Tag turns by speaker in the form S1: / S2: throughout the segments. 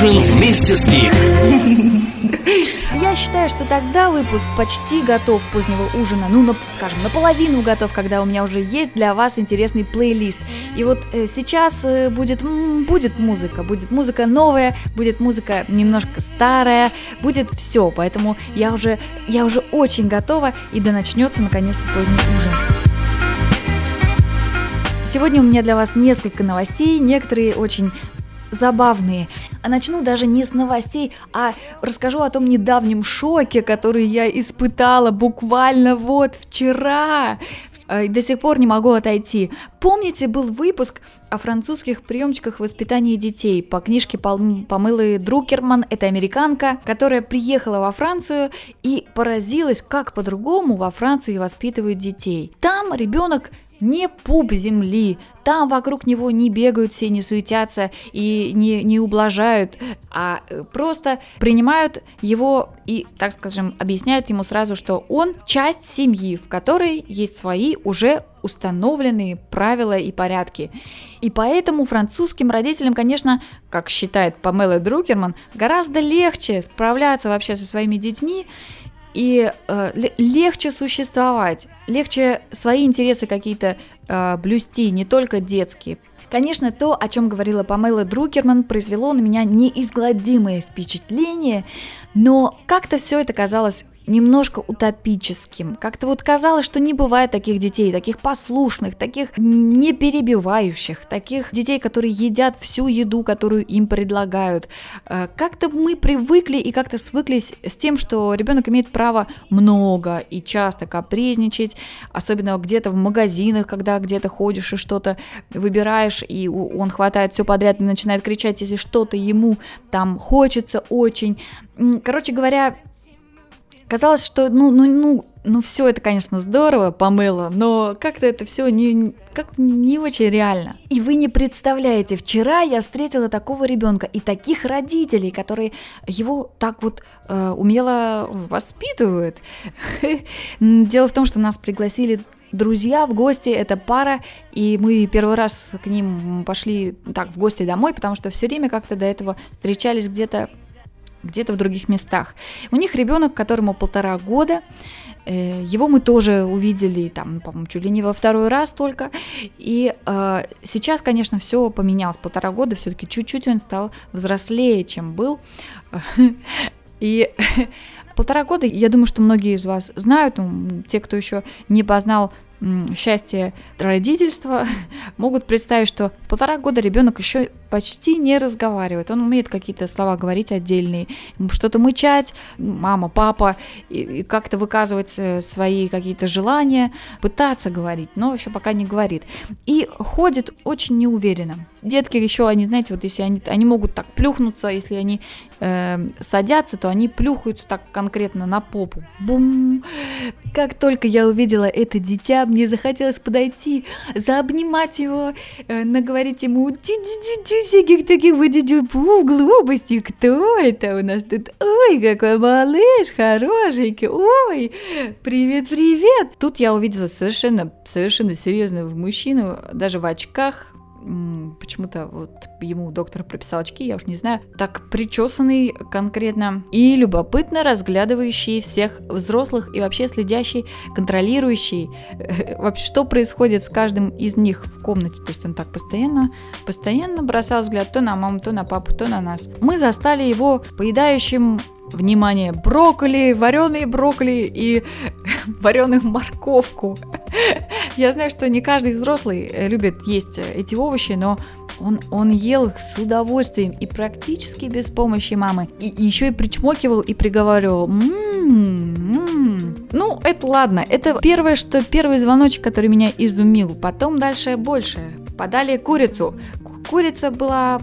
S1: Ужин вместе с Гик.
S2: Я считаю, что тогда выпуск почти готов позднего ужина. Ну, на, скажем, наполовину готов, когда у меня уже есть для вас интересный плейлист. И вот э, сейчас э, будет, м, будет музыка, будет музыка новая, будет музыка немножко старая, будет все. Поэтому я уже, я уже очень готова, и да начнется наконец-то поздний ужин. Сегодня у меня для вас несколько новостей, некоторые очень забавные. А начну даже не с новостей, а расскажу о том недавнем шоке, который я испытала буквально вот вчера. Э, До сих пор не могу отойти. Помните, был выпуск о французских приемчиках воспитания детей по книжке Памелы Друкерман. Это американка, которая приехала во Францию и поразилась, как по-другому во Франции воспитывают детей. Там ребенок не пуп земли, там вокруг него не бегают все, не суетятся и не, не ублажают, а э, просто принимают его и, так скажем, объясняют ему сразу, что он часть семьи, в которой есть свои уже установленные правила и порядки. И поэтому французским родителям, конечно, как считает Памела Друкерман, гораздо легче справляться вообще со своими детьми, и э, ле- легче существовать, легче свои интересы какие-то э, блюсти, не только детские. Конечно, то, о чем говорила Памела Друкерман, произвело на меня неизгладимое впечатление, но как-то все это казалось немножко утопическим. Как-то вот казалось, что не бывает таких детей, таких послушных, таких не перебивающих, таких детей, которые едят всю еду, которую им предлагают. Э, Как-то мы привыкли и как-то свыклись с тем, что ребенок имеет право много и часто капризничать, особенно где-то в магазинах, когда где-то ходишь и что-то выбираешь, и он хватает все подряд и начинает кричать, если что-то ему там хочется очень. Короче говоря, казалось, что ну, ну, ну, ну все это, конечно, здорово, Памела, но как-то это все не, как не очень реально. И вы не представляете, вчера я встретила такого ребенка и таких родителей, которые его так вот э, умело воспитывают. Дело в том, что нас пригласили друзья в гости, это пара, и мы первый раз к ним пошли так в гости домой, потому что все время как-то до этого встречались где-то где-то в других местах. У них ребенок, которому полтора года. Э, Его мы тоже увидели, там, по-моему, чуть ли не во второй раз только. И э, сейчас, конечно, все поменялось. Полтора года все-таки чуть-чуть он стал взрослее, чем был. И полтора года, я думаю, что многие из вас знают, ну, те, кто еще не познал счастье родительства, могут представить, что в полтора года ребенок еще почти не разговаривает. Он умеет какие-то слова говорить отдельные, что-то мычать, мама, папа, и, и как-то выказывать э, свои какие-то желания, пытаться говорить, но еще пока не говорит. И ходит очень неуверенно. Детки еще, они, знаете, вот если они, они могут так плюхнуться, если они э, садятся, то они плюхаются так конкретно на попу. Бум! Как только я увидела это дитя, мне захотелось подойти, заобнимать его, э, наговорить ему «Дю-дю-дю-дю», всяких таких вот дю-дю-пу. Кто это у нас тут? Ой, какой малыш, хорошенький, ой, привет-привет. Тут я увидела совершенно, совершенно серьезного мужчину, даже в очках, почему-то вот ему доктор прописал очки, я уж не знаю, так причесанный конкретно и любопытно разглядывающий всех взрослых и вообще следящий, контролирующий э, вообще, что происходит с каждым из них в комнате. То есть он так постоянно, постоянно бросал взгляд то на маму, то на папу, то на нас. Мы застали его поедающим Внимание, брокколи, вареные брокколи и вареную морковку. Я знаю, что не каждый взрослый э, любит есть э, эти овощи, но он, он ел их с удовольствием и практически без помощи мамы. И, еще и причмокивал и приговаривал. «М-м, м». Ну, это ладно. Это первое, что первый звоночек, который меня изумил. Потом дальше больше. Подали курицу. Ку- Курица была,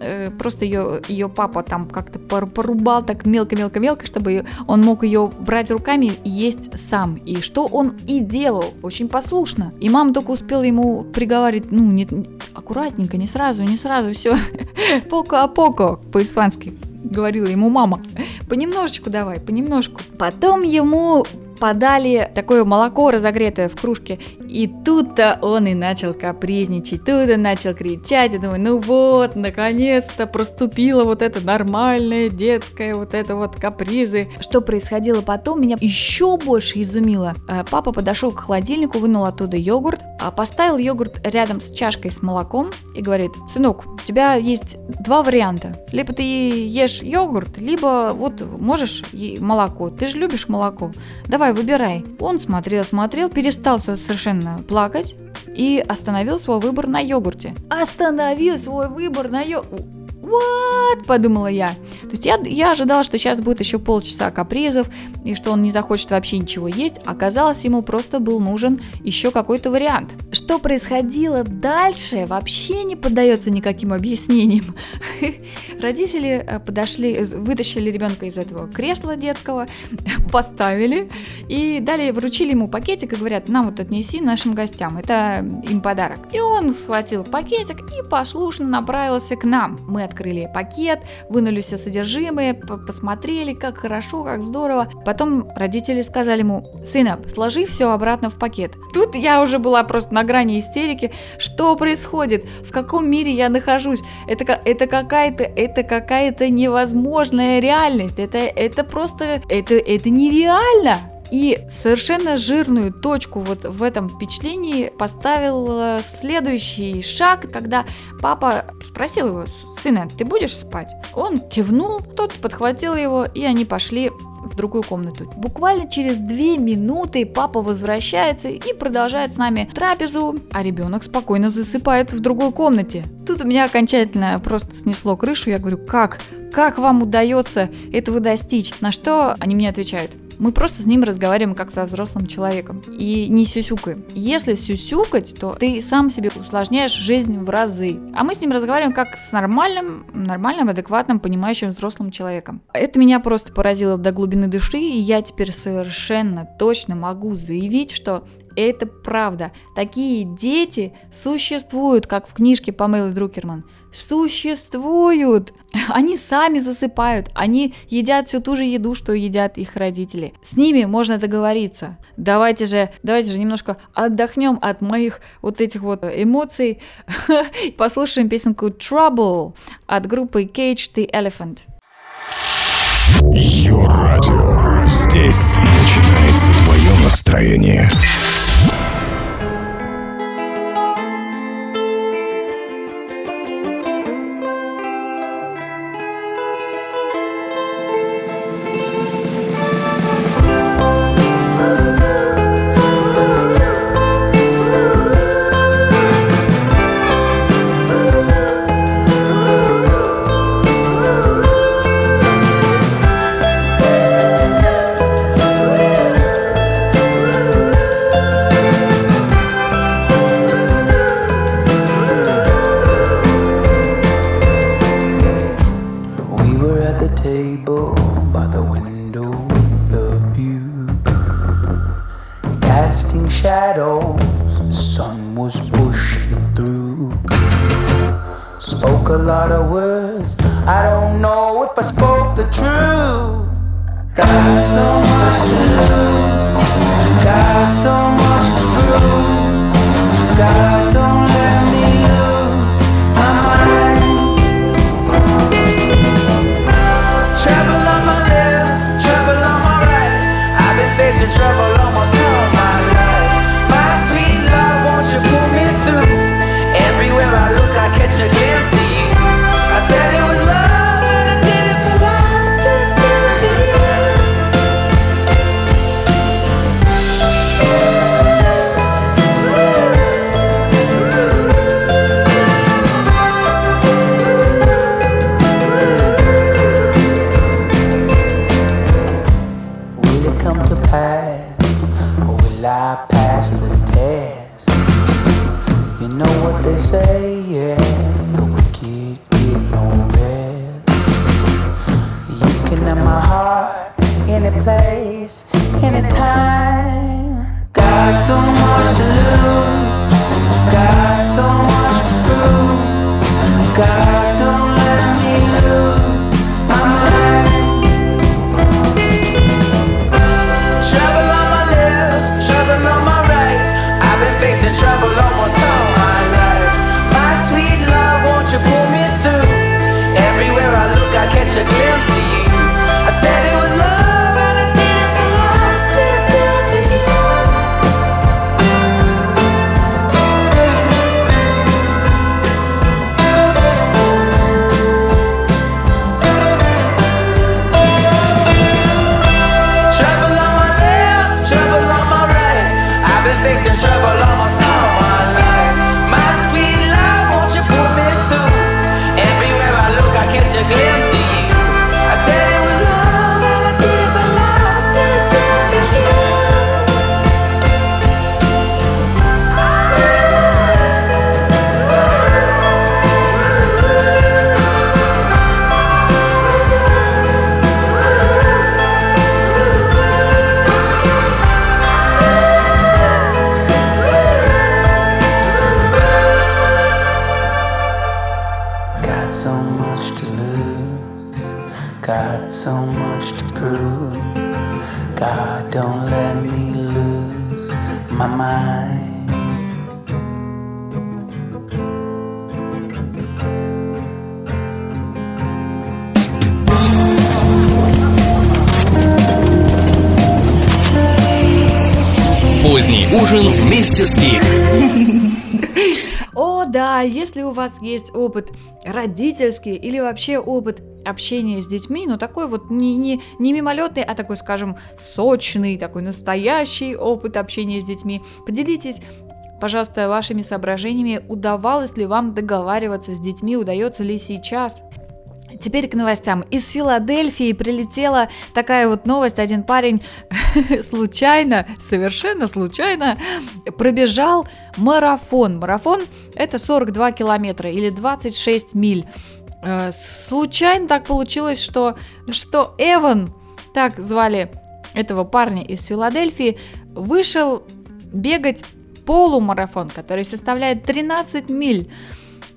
S2: э, просто ее, ее папа там как-то пор- порубал так мелко-мелко-мелко, чтобы он мог ее брать руками и есть сам. И что он и делал, очень послушно. И мама только успела ему приговаривать, ну, не- аккуратненько, не сразу, не сразу, все. Поко а поко по-испански говорила ему мама. Понемножечку давай, понемножку. Потом ему подали такое молоко разогретое в кружке. И тут-то он и начал капризничать, тут он начал кричать. Я думаю, ну вот, наконец-то проступила вот это нормальное детское, вот это вот капризы. Что происходило потом, меня еще больше изумило. Э, папа подошел к холодильнику, вынул оттуда йогурт, а поставил йогурт рядом с чашкой с молоком и говорит, сынок, у тебя есть два варианта. Либо ты ешь йогурт, либо вот можешь молоко. Ты же любишь молоко. Давай, выбирай. Он смотрел, смотрел, перестал совершенно плакать и остановил свой выбор на йогурте. Остановил свой выбор на йогурте what? Подумала я. То есть я, я ожидала, что сейчас будет еще полчаса капризов, и что он не захочет вообще ничего есть. Оказалось, ему просто был нужен еще какой-то вариант. Что происходило дальше, вообще не поддается никаким объяснениям. Родители э, подошли, вытащили ребенка из этого кресла детского, поставили и далее вручили ему пакетик и говорят, нам вот отнеси нашим гостям, это им подарок. И он схватил пакетик и послушно направился к нам. Мы открыли пакет, вынули все содержимое, посмотрели, как хорошо, как здорово. Потом родители сказали ему, сына, сложи все обратно в пакет. Тут я уже была просто на грани истерики. Что происходит? В каком мире я нахожусь? Это, это какая-то это какая-то невозможная реальность. Это, это просто, это, это нереально. И совершенно жирную точку вот в этом впечатлении поставил следующий шаг, когда папа спросил его, сына, ты будешь спать? Он кивнул, тот подхватил его, и они пошли в другую комнату. Буквально через две минуты папа возвращается и продолжает с нами трапезу, а ребенок спокойно засыпает в другой комнате. Тут у меня окончательно просто снесло крышу. Я говорю, как? Как вам удается этого достичь? На что они мне отвечают? Мы просто с ним разговариваем как со взрослым человеком и не сюсюкаем. Если сюсюкать, то ты сам себе усложняешь жизнь в разы. А мы с ним разговариваем как с нормальным, нормальным, адекватным, понимающим взрослым человеком. Это меня просто поразило до глубины души, и я теперь совершенно точно могу заявить, что это правда. Такие дети существуют, как в книжке Памелы Друкерман. Существуют. Они сами засыпают. Они едят всю ту же еду, что едят их родители. С ними можно договориться. Давайте же, давайте же немножко отдохнем от моих вот этих вот эмоций. Послушаем песенку Trouble от группы Cage the Elephant.
S3: Йо-радио. Здесь начинается твое настроение.
S1: Ужин вместе с Гик.
S2: О, да, если у вас есть опыт родительский или вообще опыт общения с детьми, но такой вот не, не, не мимолетный, а такой, скажем, сочный, такой настоящий опыт общения с детьми, поделитесь Пожалуйста, вашими соображениями, удавалось ли вам договариваться с детьми, удается ли сейчас Теперь к новостям. Из Филадельфии прилетела такая вот новость. Один парень случайно, совершенно случайно пробежал марафон. Марафон это 42 километра или 26 миль. Э, случайно так получилось, что, что Эван, так звали этого парня из Филадельфии, вышел бегать полумарафон, который составляет 13 миль.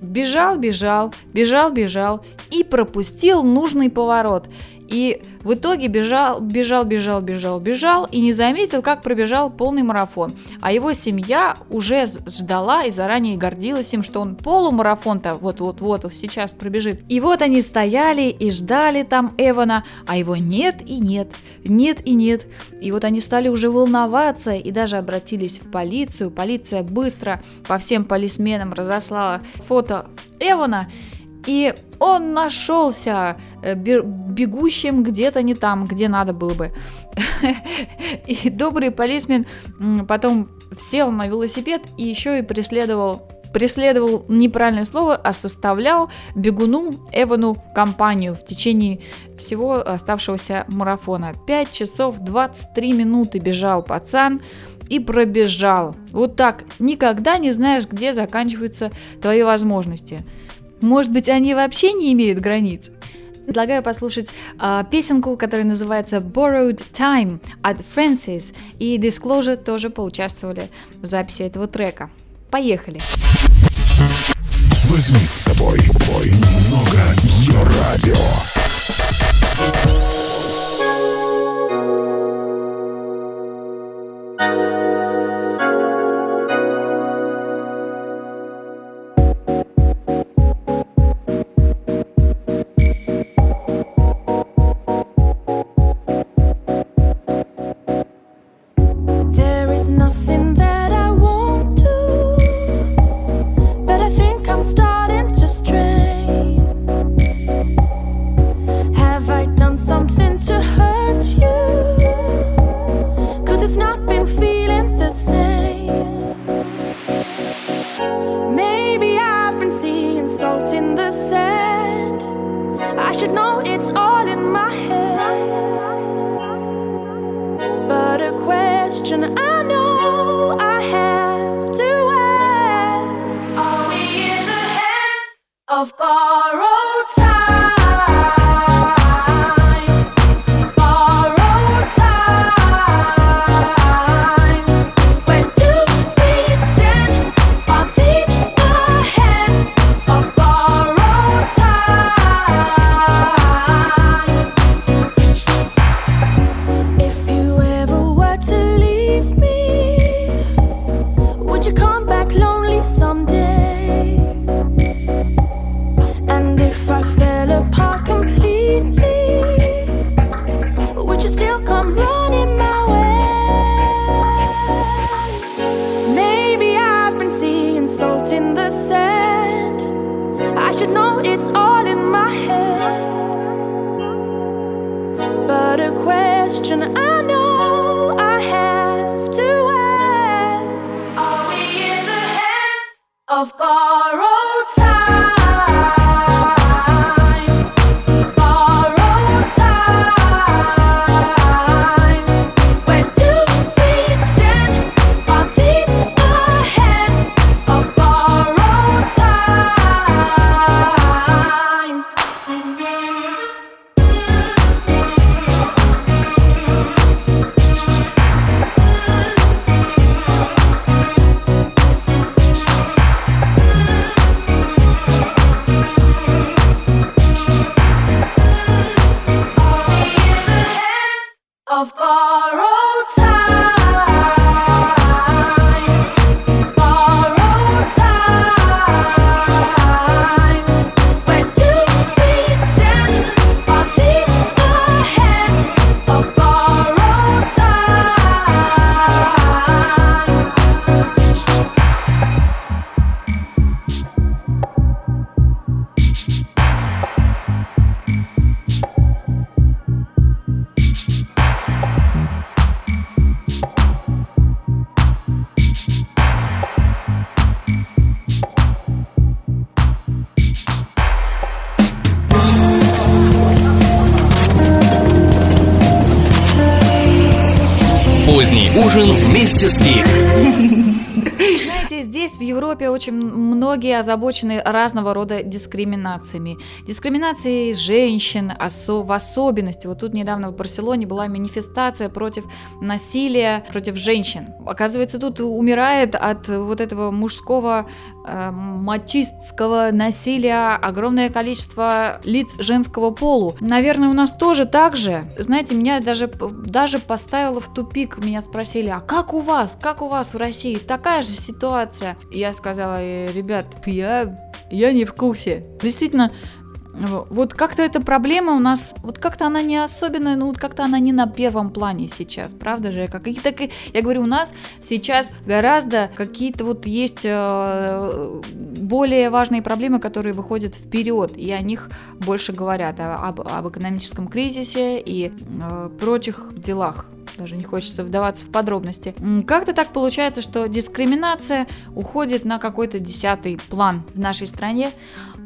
S2: Бежал, бежал, бежал, бежал и пропустил нужный поворот. И в итоге бежал, бежал, бежал, бежал, бежал и не заметил, как пробежал полный марафон. А его семья уже ждала и заранее гордилась им, что он полумарафон-то вот-вот-вот сейчас пробежит. И вот они стояли и ждали там Эвана, а его нет и нет, нет и нет. И вот они стали уже волноваться и даже обратились в полицию. Полиция быстро по всем полисменам разослала фото Эвана. И он нашелся э, бегущим где-то не там, где надо было бы. И добрый полисмен потом сел на велосипед и еще и преследовал преследовал неправильное слово, а составлял бегуну Эвану компанию в течение всего оставшегося марафона. 5 часов 23 минуты бежал пацан и пробежал. Вот так. Никогда не знаешь, где заканчиваются твои возможности. Может быть, они вообще не имеют границ? Предлагаю послушать э, песенку, которая называется Borrowed Time от Francis, и Disclosure тоже поучаствовали в записи этого трека. Поехали!
S1: Возьми с собой немного ее радио.
S4: Гик.
S2: Знаете, здесь, в Европе, очень многие озабочены разного рода дискриминациями. Дискриминацией женщин, осо- в особенности. Вот тут недавно в Барселоне была манифестация против насилия против женщин. Оказывается, тут умирает от вот этого мужского э, мачистского насилия огромное количество лиц женского полу. Наверное, у нас тоже так же. Знаете, меня даже, даже поставило в тупик. Меня спросили, а как у вас? Как у вас в России? Такая же ситуация. Я сказала, «Э, ребят, я, я не в курсе. Действительно, вот как-то эта проблема у нас, вот как-то она не особенная, ну вот как-то она не на первом плане сейчас, правда же? Как, и так, и- я говорю, у нас сейчас гораздо какие-то вот есть э, более важные проблемы, которые выходят вперед, и о них больше говорят, а- об, об экономическом кризисе и э, прочих делах. Даже не хочется вдаваться в подробности. Как-то так получается, что дискриминация уходит на какой-то десятый план в нашей стране,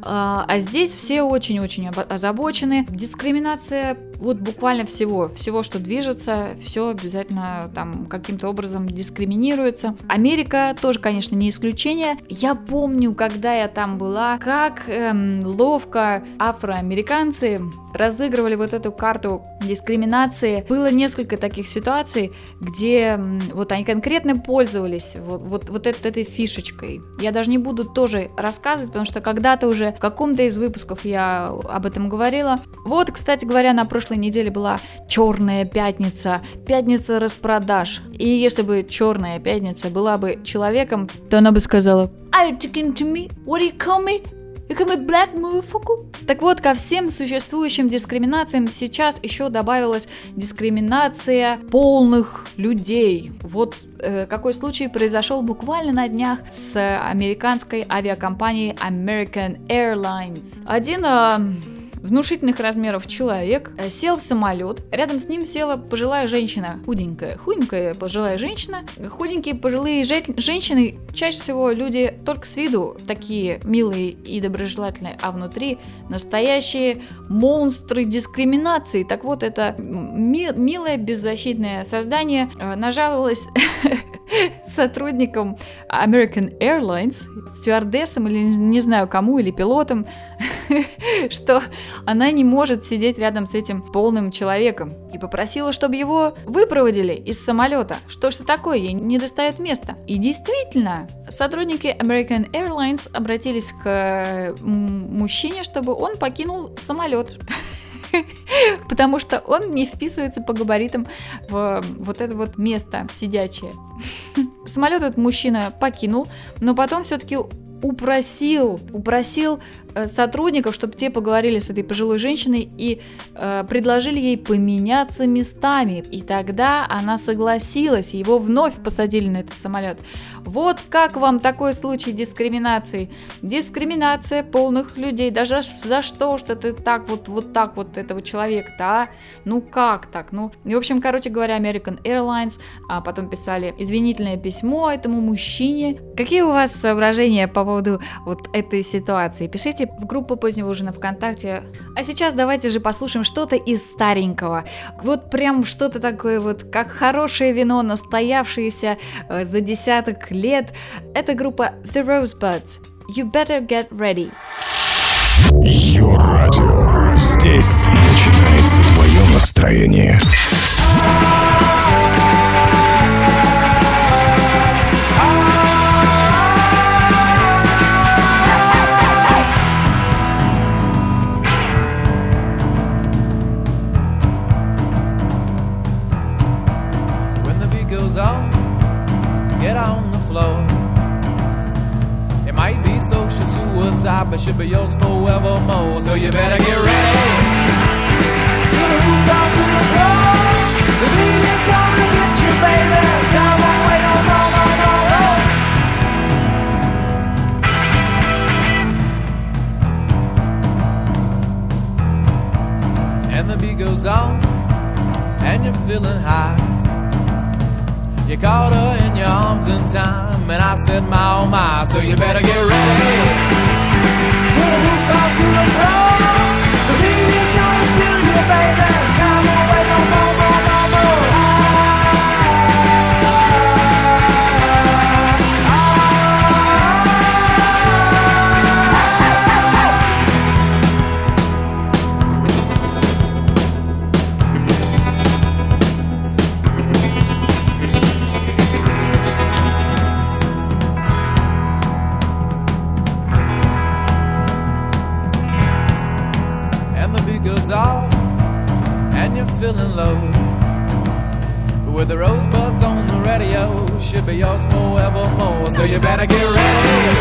S2: а а здесь все очень-очень озабочены. Дискриминация вот буквально всего, всего, что движется, все обязательно там каким-то образом дискриминируется. Америка тоже, конечно, не исключение. Я помню, когда я там была, как эм, ловко афроамериканцы разыгрывали вот эту карту дискриминации. Было несколько таких ситуаций, где вот они конкретно пользовались вот, вот, вот этой фишечкой. Я даже не буду тоже рассказывать, потому что когда-то уже в каком-то из выпусков я об этом говорила. Вот, кстати говоря, на прошлой неделе была черная пятница, пятница распродаж. И если бы черная пятница была бы человеком, то она бы сказала Are you talking to me? What do you call me? Так вот, ко всем существующим дискриминациям сейчас еще добавилась дискриминация полных людей. Вот э, какой случай произошел буквально на днях с американской авиакомпанией American Airlines. Один э, внушительных размеров человек сел в самолет. Рядом с ним села пожилая женщина, худенькая, худенькая пожилая женщина. Худенькие пожилые же- женщины чаще всего люди только с виду такие милые и доброжелательные, а внутри настоящие монстры дискриминации. Так вот, это ми- милое беззащитное создание э, нажаловалось сотрудникам American Airlines, стюардессам или не знаю кому, или пилотам, что она не может сидеть рядом с этим полным человеком. И попросила, чтобы его выпроводили из самолета. Что ж такое? Ей не достает места. И действительно, сотрудники American Airlines обратились к мужчине, чтобы он покинул самолет. Потому что он не вписывается по габаритам в вот это вот место сидячее. Самолет этот мужчина покинул, но потом все-таки упросил, упросил сотрудников, чтобы те поговорили с этой пожилой женщиной и э, предложили ей поменяться местами. И тогда она согласилась, его вновь посадили на этот самолет. Вот как вам такой случай дискриминации? Дискриминация полных людей. Даже за что, что ты так вот, вот так вот этого человека-то, а? Ну как так? Ну, в общем, короче говоря, American Airlines а потом писали извинительное письмо этому мужчине. Какие у вас соображения по поводу вот этой ситуации. Пишите в группу позднего ужина ВКонтакте. А сейчас давайте же послушаем что-то из старенького. Вот прям что-то такое вот, как хорошее вино, настоявшееся э, за десяток лет. Это группа The Rosebuds. You better get ready.
S1: Йо-радио. Здесь начинается твое настроение.
S5: Suicide, but should be yours forevermore. So you better get ready. To the roof, down to the. The beat is gonna get you, baby. Time won't wait no more, no, no. And the beat goes on, and you're feeling high. You caught her in your arms in time, and I said, my oh my, so you better get ready to the floor. The media's not as baby. Time will wait no more. So you better get ready.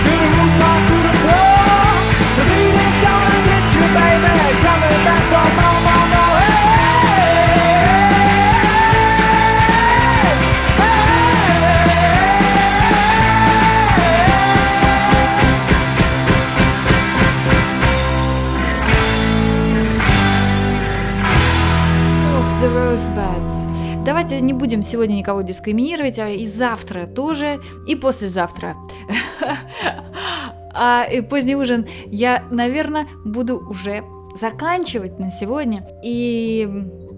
S5: To the roof, off to the floor. The beat is gonna get you, baby. Coming back for more, more, more. Hey,
S2: Ох, oh, The Rosebuds. Давайте не будем сегодня никого дискриминировать, а и завтра тоже, и послезавтра. А поздний ужин я, наверное, буду уже заканчивать на сегодня. И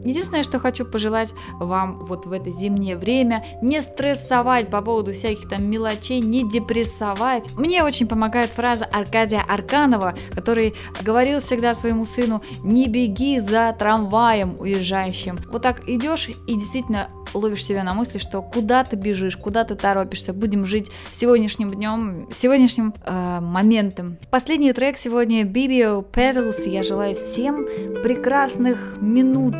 S2: единственное, что хочу пожелать вам вот в это зимнее время, не стрессовать по поводу всяких там мелочей, не депрессовать. Мне очень помогает фраза Аркадия Арканова, который говорил всегда своему сыну, не беги за трамваем уезжающим. Вот так идешь и действительно ловишь себя на мысли, что куда ты бежишь, куда ты торопишься. Будем жить сегодняшним днем, сегодняшним э, моментом. Последний трек сегодня BBO Petals. Я желаю всем прекрасных минут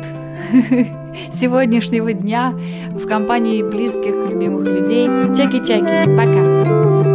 S2: сегодняшнего дня в компании близких, любимых людей. Чаки-чаки. Пока.